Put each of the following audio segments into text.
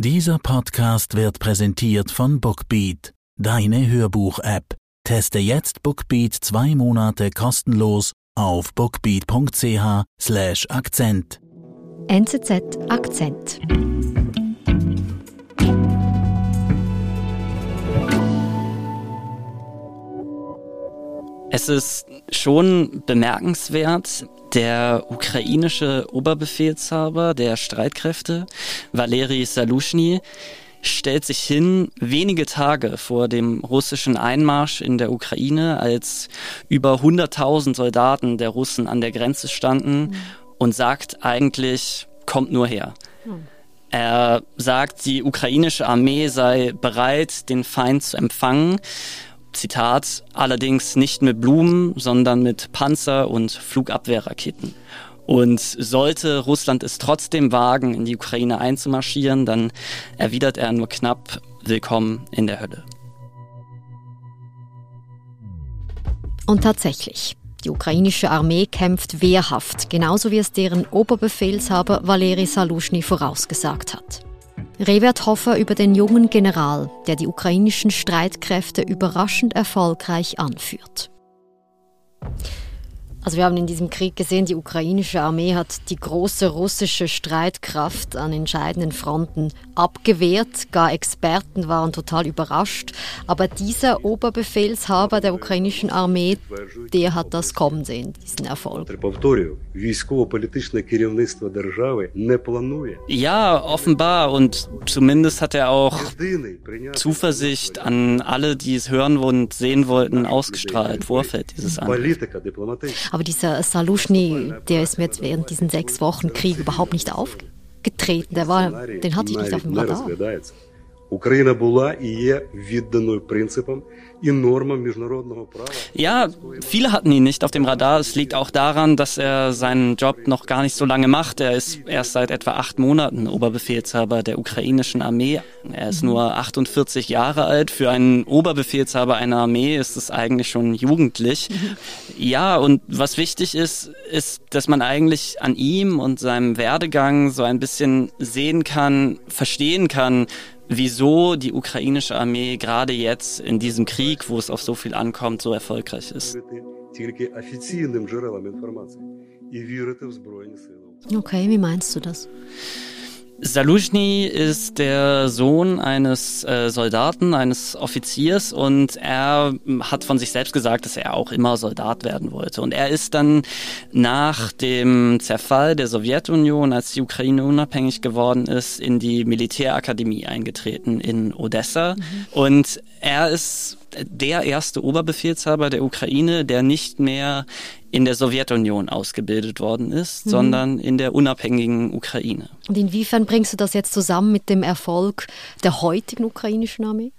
Dieser Podcast wird präsentiert von Bookbeat, deine Hörbuch-App. Teste jetzt Bookbeat zwei Monate kostenlos auf bookbeat.ch/slash Akzent. NZZ Akzent. Es ist schon bemerkenswert, der ukrainische Oberbefehlshaber der Streitkräfte, Valeri Salushny, stellt sich hin, wenige Tage vor dem russischen Einmarsch in der Ukraine, als über 100.000 Soldaten der Russen an der Grenze standen mhm. und sagt eigentlich, kommt nur her. Mhm. Er sagt, die ukrainische Armee sei bereit, den Feind zu empfangen Zitat, allerdings nicht mit Blumen, sondern mit Panzer- und Flugabwehrraketen. Und sollte Russland es trotzdem wagen, in die Ukraine einzumarschieren, dann erwidert er nur knapp Willkommen in der Hölle. Und tatsächlich, die ukrainische Armee kämpft wehrhaft, genauso wie es deren Oberbefehlshaber Valeri Salushny vorausgesagt hat. Revert Hoffer über den jungen General, der die ukrainischen Streitkräfte überraschend erfolgreich anführt. Also wir haben in diesem Krieg gesehen, die ukrainische Armee hat die große russische Streitkraft an entscheidenden Fronten abgewehrt. Gar Experten waren total überrascht. Aber dieser Oberbefehlshaber der ukrainischen Armee, der hat das kommen sehen, diesen Erfolg. Ja, offenbar. Und zumindest hat er auch Zuversicht an alle, die es hören und sehen wollten, ausgestrahlt Vorfeld dieses Angriffs. Aber dieser Salushny, der ist mir jetzt während diesen sechs Wochen Krieg überhaupt nicht aufgetreten. Der war, den hatte ich nicht auf dem Radar. Україна була і є відданою принципам ja, viele hatten ihn nicht auf dem Radar. Es liegt auch daran, dass er seinen Job noch gar nicht so lange macht. Er ist erst seit etwa acht Monaten Oberbefehlshaber der ukrainischen Armee. Er ist nur 48 Jahre alt. Für einen Oberbefehlshaber einer Armee ist es eigentlich schon jugendlich. Ja, und was wichtig ist, ist, dass man eigentlich an ihm und seinem Werdegang so ein bisschen sehen kann, verstehen kann, wieso die ukrainische Armee gerade jetzt in diesem Krieg, wo es auf so viel ankommt, so erfolgreich ist. Okay, wie meinst du das? Salushny ist der Sohn eines äh, Soldaten, eines Offiziers und er hat von sich selbst gesagt, dass er auch immer Soldat werden wollte. Und er ist dann nach dem Zerfall der Sowjetunion, als die Ukraine unabhängig geworden ist, in die Militärakademie eingetreten in Odessa. Mhm. Und er ist der erste Oberbefehlshaber der Ukraine, der nicht mehr in der Sowjetunion ausgebildet worden ist, mhm. sondern in der unabhängigen Ukraine. Und inwiefern bringst du das jetzt zusammen mit dem Erfolg der heutigen ukrainischen Armee?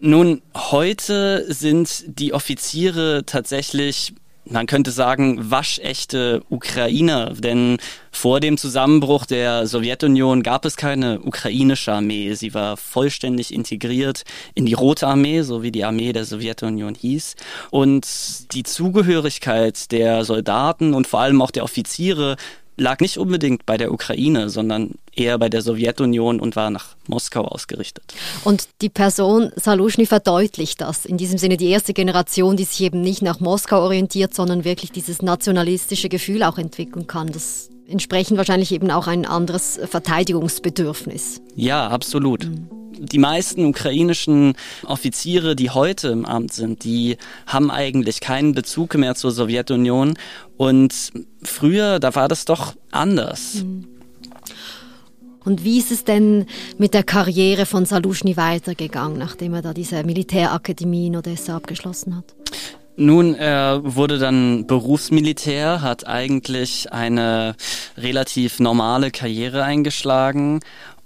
Nun, heute sind die Offiziere tatsächlich man könnte sagen, waschechte Ukrainer. Denn vor dem Zusammenbruch der Sowjetunion gab es keine ukrainische Armee. Sie war vollständig integriert in die Rote Armee, so wie die Armee der Sowjetunion hieß. Und die Zugehörigkeit der Soldaten und vor allem auch der Offiziere lag nicht unbedingt bei der Ukraine, sondern eher bei der Sowjetunion und war nach Moskau ausgerichtet. Und die Person Salushny verdeutlicht das. In diesem Sinne die erste Generation, die sich eben nicht nach Moskau orientiert, sondern wirklich dieses nationalistische Gefühl auch entwickeln kann. Das entsprechend wahrscheinlich eben auch ein anderes Verteidigungsbedürfnis. Ja, absolut. Mhm die meisten ukrainischen Offiziere, die heute im Amt sind, die haben eigentlich keinen Bezug mehr zur Sowjetunion. Und früher, da war das doch anders. Mhm. Und wie ist es denn mit der Karriere von Salushny weitergegangen, nachdem er da diese Militärakademie in Odessa abgeschlossen hat? Nun, er wurde dann Berufsmilitär, hat eigentlich eine relativ normale Karriere eingeschlagen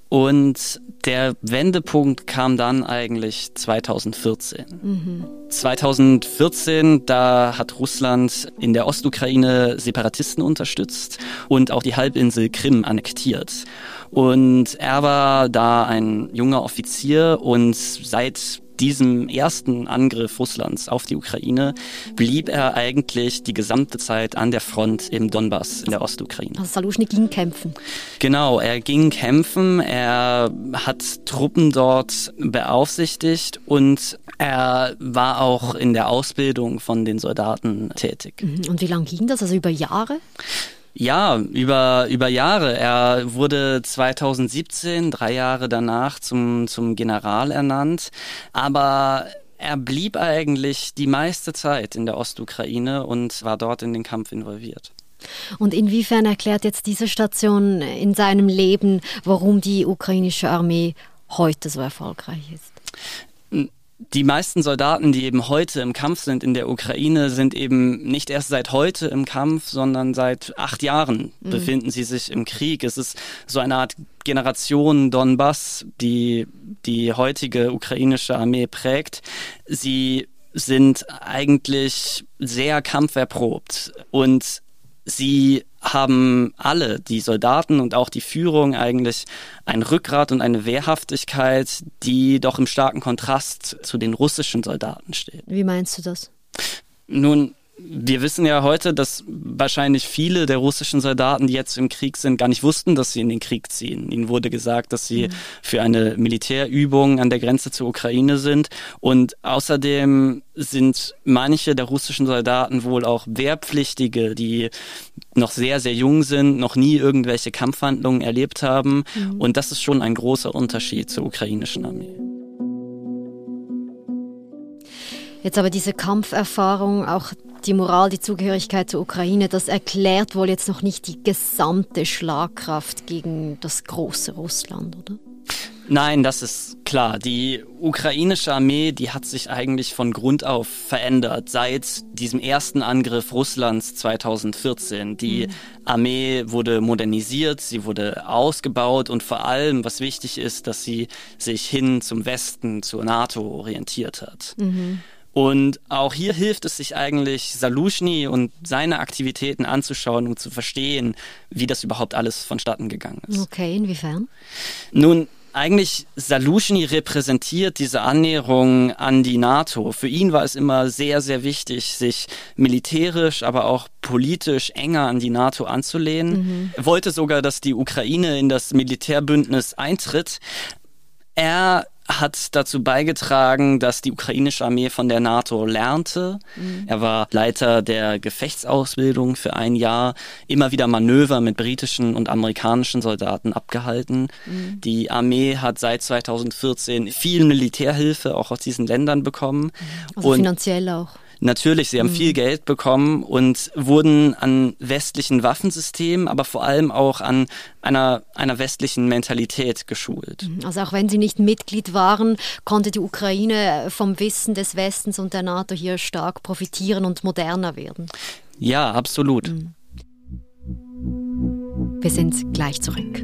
und der Wendepunkt kam dann eigentlich 2014. Mhm. 2014, da hat Russland in der Ostukraine Separatisten unterstützt und auch die Halbinsel Krim annektiert. Und er war da ein junger Offizier und seit diesem ersten Angriff Russlands auf die Ukraine blieb er eigentlich die gesamte Zeit an der Front im Donbass in der Ostukraine. Also Saluschny ging kämpfen. Genau, er ging kämpfen, er hat Truppen dort beaufsichtigt und er war auch in der Ausbildung von den Soldaten tätig. Mhm. Und wie lange ging das? Also über Jahre? Ja, über, über Jahre. Er wurde 2017, drei Jahre danach, zum, zum General ernannt. Aber er blieb eigentlich die meiste Zeit in der Ostukraine und war dort in den Kampf involviert. Und inwiefern erklärt jetzt diese Station in seinem Leben, warum die ukrainische Armee heute so erfolgreich ist? Die meisten Soldaten, die eben heute im Kampf sind in der Ukraine, sind eben nicht erst seit heute im Kampf, sondern seit acht Jahren mhm. befinden sie sich im Krieg. Es ist so eine Art Generation Donbass, die die heutige ukrainische Armee prägt. Sie sind eigentlich sehr kampferprobt und sie haben alle, die Soldaten und auch die Führung, eigentlich ein Rückgrat und eine Wehrhaftigkeit, die doch im starken Kontrast zu den russischen Soldaten steht. Wie meinst du das? Nun, wir wissen ja heute, dass wahrscheinlich viele der russischen Soldaten, die jetzt im Krieg sind, gar nicht wussten, dass sie in den Krieg ziehen. Ihnen wurde gesagt, dass sie mhm. für eine Militärübung an der Grenze zur Ukraine sind. Und außerdem sind manche der russischen Soldaten wohl auch Wehrpflichtige, die noch sehr, sehr jung sind, noch nie irgendwelche Kampfhandlungen erlebt haben. Mhm. Und das ist schon ein großer Unterschied zur ukrainischen Armee. Jetzt aber diese Kampferfahrung, auch die Moral, die Zugehörigkeit zur Ukraine, das erklärt wohl jetzt noch nicht die gesamte Schlagkraft gegen das große Russland, oder? Nein, das ist klar. Die ukrainische Armee, die hat sich eigentlich von Grund auf verändert seit diesem ersten Angriff Russlands 2014. Die mhm. Armee wurde modernisiert, sie wurde ausgebaut und vor allem, was wichtig ist, dass sie sich hin zum Westen, zur NATO orientiert hat. Mhm. Und auch hier hilft es sich eigentlich, Salushny und seine Aktivitäten anzuschauen, um zu verstehen, wie das überhaupt alles vonstatten gegangen ist. Okay, inwiefern? Nun, eigentlich Salushny repräsentiert diese Annäherung an die NATO. Für ihn war es immer sehr, sehr wichtig, sich militärisch, aber auch politisch enger an die NATO anzulehnen. Mhm. Er wollte sogar, dass die Ukraine in das Militärbündnis eintritt. Er hat dazu beigetragen, dass die ukrainische Armee von der NATO lernte. Mhm. Er war Leiter der Gefechtsausbildung für ein Jahr, immer wieder Manöver mit britischen und amerikanischen Soldaten abgehalten. Mhm. Die Armee hat seit 2014 viel Militärhilfe auch aus diesen Ländern bekommen. Also und finanziell auch. Natürlich, sie haben mhm. viel Geld bekommen und wurden an westlichen Waffensystemen, aber vor allem auch an einer, einer westlichen Mentalität geschult. Mhm. Also auch wenn sie nicht Mitglied waren, konnte die Ukraine vom Wissen des Westens und der NATO hier stark profitieren und moderner werden. Ja, absolut. Mhm. Wir sind gleich zurück.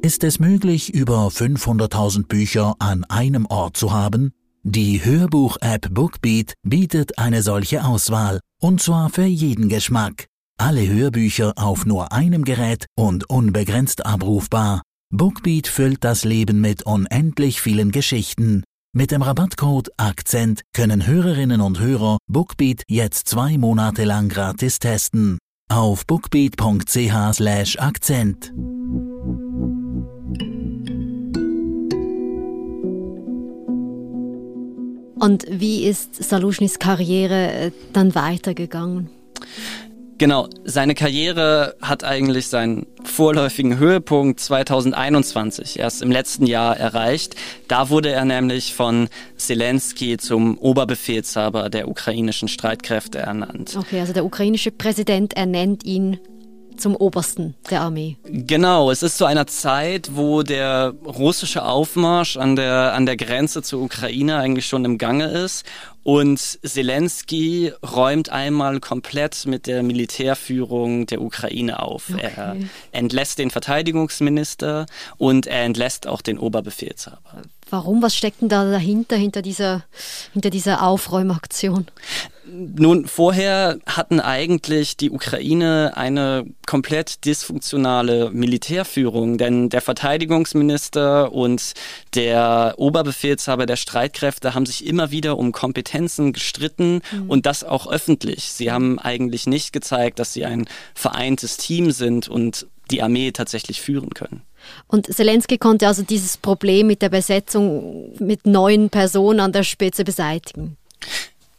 Ist es möglich, über 500.000 Bücher an einem Ort zu haben? Die Hörbuch-App Bookbeat bietet eine solche Auswahl, und zwar für jeden Geschmack. Alle Hörbücher auf nur einem Gerät und unbegrenzt abrufbar. Bookbeat füllt das Leben mit unendlich vielen Geschichten. Mit dem Rabattcode Akzent können Hörerinnen und Hörer Bookbeat jetzt zwei Monate lang gratis testen. Auf bookbeat.ch slash Akzent. Und wie ist Saluschnys Karriere äh, dann weitergegangen? Genau, seine Karriere hat eigentlich seinen vorläufigen Höhepunkt 2021, erst im letzten Jahr erreicht. Da wurde er nämlich von Zelensky zum Oberbefehlshaber der ukrainischen Streitkräfte ernannt. Okay, also der ukrainische Präsident ernennt ihn zum Obersten der Armee. Genau, es ist zu einer Zeit, wo der russische Aufmarsch an der, an der Grenze zur Ukraine eigentlich schon im Gange ist und Zelensky räumt einmal komplett mit der Militärführung der Ukraine auf. Okay. Er entlässt den Verteidigungsminister und er entlässt auch den Oberbefehlshaber. Warum? Was steckt denn da dahinter, hinter dieser, hinter dieser Aufräumaktion? Nun, vorher hatten eigentlich die Ukraine eine komplett dysfunktionale Militärführung, denn der Verteidigungsminister und der Oberbefehlshaber der Streitkräfte haben sich immer wieder um Kompetenzen gestritten mhm. und das auch öffentlich. Sie haben eigentlich nicht gezeigt, dass sie ein vereintes Team sind und die Armee tatsächlich führen können. Und Zelensky konnte also dieses Problem mit der Besetzung mit neuen Personen an der Spitze beseitigen.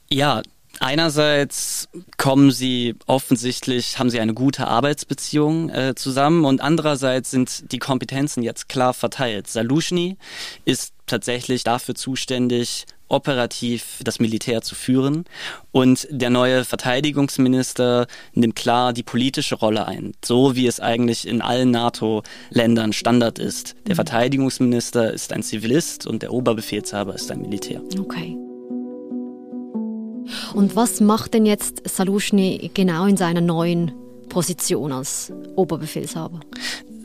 Ja, Einerseits kommen sie offensichtlich, haben sie eine gute Arbeitsbeziehung äh, zusammen und andererseits sind die Kompetenzen jetzt klar verteilt. Salushny ist tatsächlich dafür zuständig, operativ das Militär zu führen. Und der neue Verteidigungsminister nimmt klar die politische Rolle ein, so wie es eigentlich in allen NATO-Ländern Standard ist. Der mhm. Verteidigungsminister ist ein Zivilist und der Oberbefehlshaber ist ein Militär. Okay. Und was macht denn jetzt Salushny genau in seiner neuen Position als Oberbefehlshaber?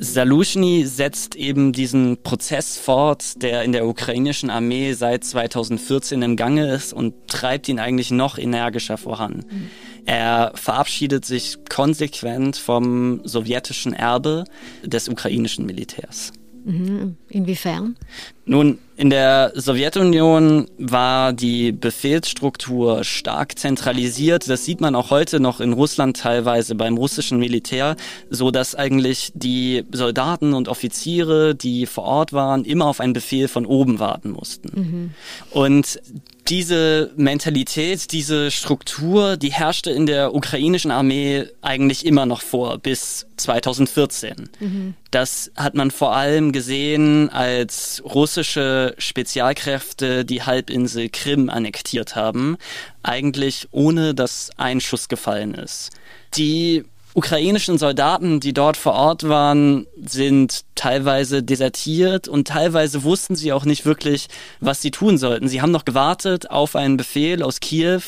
Salushny setzt eben diesen Prozess fort, der in der ukrainischen Armee seit 2014 im Gange ist und treibt ihn eigentlich noch energischer voran. Mhm. Er verabschiedet sich konsequent vom sowjetischen Erbe des ukrainischen Militärs. Mhm. Inwiefern? Nun, in der Sowjetunion war die Befehlsstruktur stark zentralisiert. Das sieht man auch heute noch in Russland teilweise beim russischen Militär, so dass eigentlich die Soldaten und Offiziere, die vor Ort waren, immer auf einen Befehl von oben warten mussten. Mhm. Und diese Mentalität, diese Struktur, die herrschte in der ukrainischen Armee eigentlich immer noch vor, bis 2014. Mhm. Das hat man vor allem gesehen, als russische Spezialkräfte die Halbinsel Krim annektiert haben, eigentlich ohne dass ein Schuss gefallen ist. Die ukrainischen Soldaten, die dort vor Ort waren, sind teilweise desertiert und teilweise wussten sie auch nicht wirklich, was sie tun sollten. Sie haben noch gewartet auf einen Befehl aus Kiew,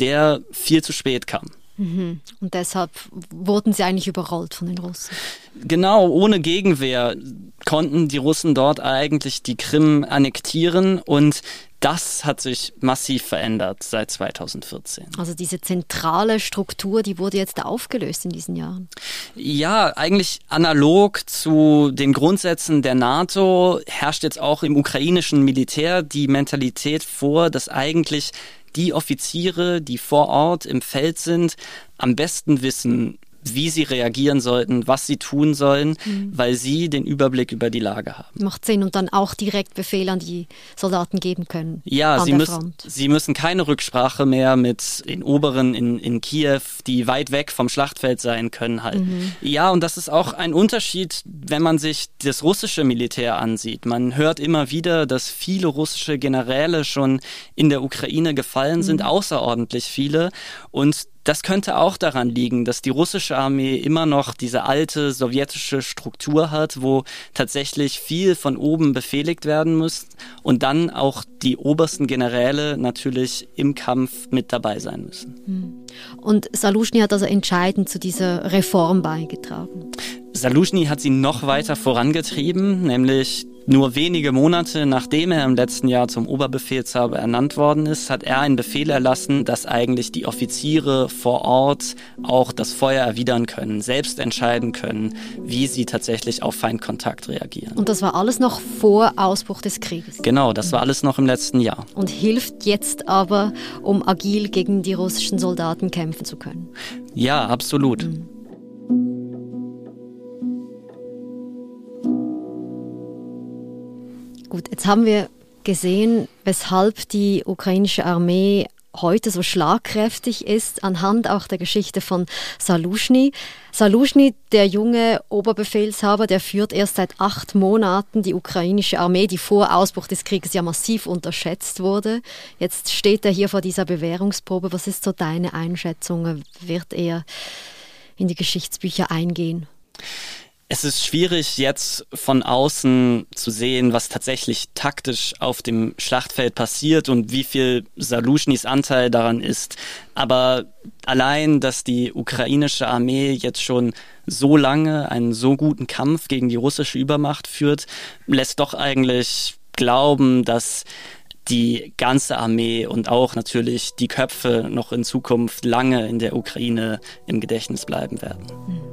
der viel zu spät kam. Mhm. Und deshalb wurden sie eigentlich überrollt von den Russen. Genau, ohne Gegenwehr konnten die Russen dort eigentlich die Krim annektieren und das hat sich massiv verändert seit 2014. Also diese zentrale Struktur, die wurde jetzt aufgelöst in diesen Jahren. Ja, eigentlich analog zu den Grundsätzen der NATO herrscht jetzt auch im ukrainischen Militär die Mentalität vor, dass eigentlich die Offiziere, die vor Ort im Feld sind, am besten wissen, wie sie reagieren sollten, was sie tun sollen, mhm. weil sie den Überblick über die Lage haben. Macht Sinn und dann auch direkt Befehle an die Soldaten geben können. Ja, sie müssen, sie müssen keine Rücksprache mehr mit den Oberen in, in Kiew, die weit weg vom Schlachtfeld sein können, halten. Mhm. Ja, und das ist auch ein Unterschied, wenn man sich das russische Militär ansieht. Man hört immer wieder, dass viele russische Generäle schon in der Ukraine gefallen sind, mhm. außerordentlich viele. Und das könnte auch daran liegen, dass die russische Armee immer noch diese alte sowjetische Struktur hat, wo tatsächlich viel von oben befehligt werden muss und dann auch die obersten Generäle natürlich im Kampf mit dabei sein müssen. Hm. Und Salushny hat also entscheidend zu dieser Reform beigetragen. Salushny hat sie noch weiter vorangetrieben, nämlich nur wenige Monate nachdem er im letzten Jahr zum Oberbefehlshaber ernannt worden ist, hat er einen Befehl erlassen, dass eigentlich die Offiziere vor Ort auch das Feuer erwidern können, selbst entscheiden können, wie sie tatsächlich auf Feindkontakt reagieren. Und das war alles noch vor Ausbruch des Krieges? Genau, das war alles noch im letzten Jahr. Und hilft jetzt aber, um agil gegen die russischen Soldaten kämpfen zu können? Ja, absolut. Mhm. Gut, jetzt haben wir gesehen, weshalb die ukrainische Armee heute so schlagkräftig ist, anhand auch der Geschichte von Salushny. Salushny, der junge Oberbefehlshaber, der führt erst seit acht Monaten die ukrainische Armee, die vor Ausbruch des Krieges ja massiv unterschätzt wurde. Jetzt steht er hier vor dieser Bewährungsprobe. Was ist so deine Einschätzung? Wird er in die Geschichtsbücher eingehen? Es ist schwierig jetzt von außen zu sehen, was tatsächlich taktisch auf dem Schlachtfeld passiert und wie viel Salushnys Anteil daran ist. Aber allein, dass die ukrainische Armee jetzt schon so lange einen so guten Kampf gegen die russische Übermacht führt, lässt doch eigentlich glauben, dass die ganze Armee und auch natürlich die Köpfe noch in Zukunft lange in der Ukraine im Gedächtnis bleiben werden. Mhm.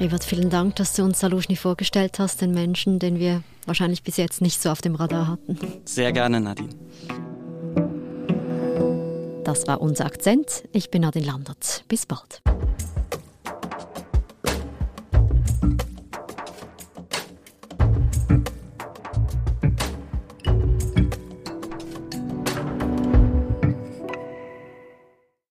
Rewert, vielen Dank, dass du uns Saluschny vorgestellt hast, den Menschen, den wir wahrscheinlich bis jetzt nicht so auf dem Radar hatten. Sehr gerne, Nadine. Das war unser Akzent. Ich bin Nadine Landert. Bis bald.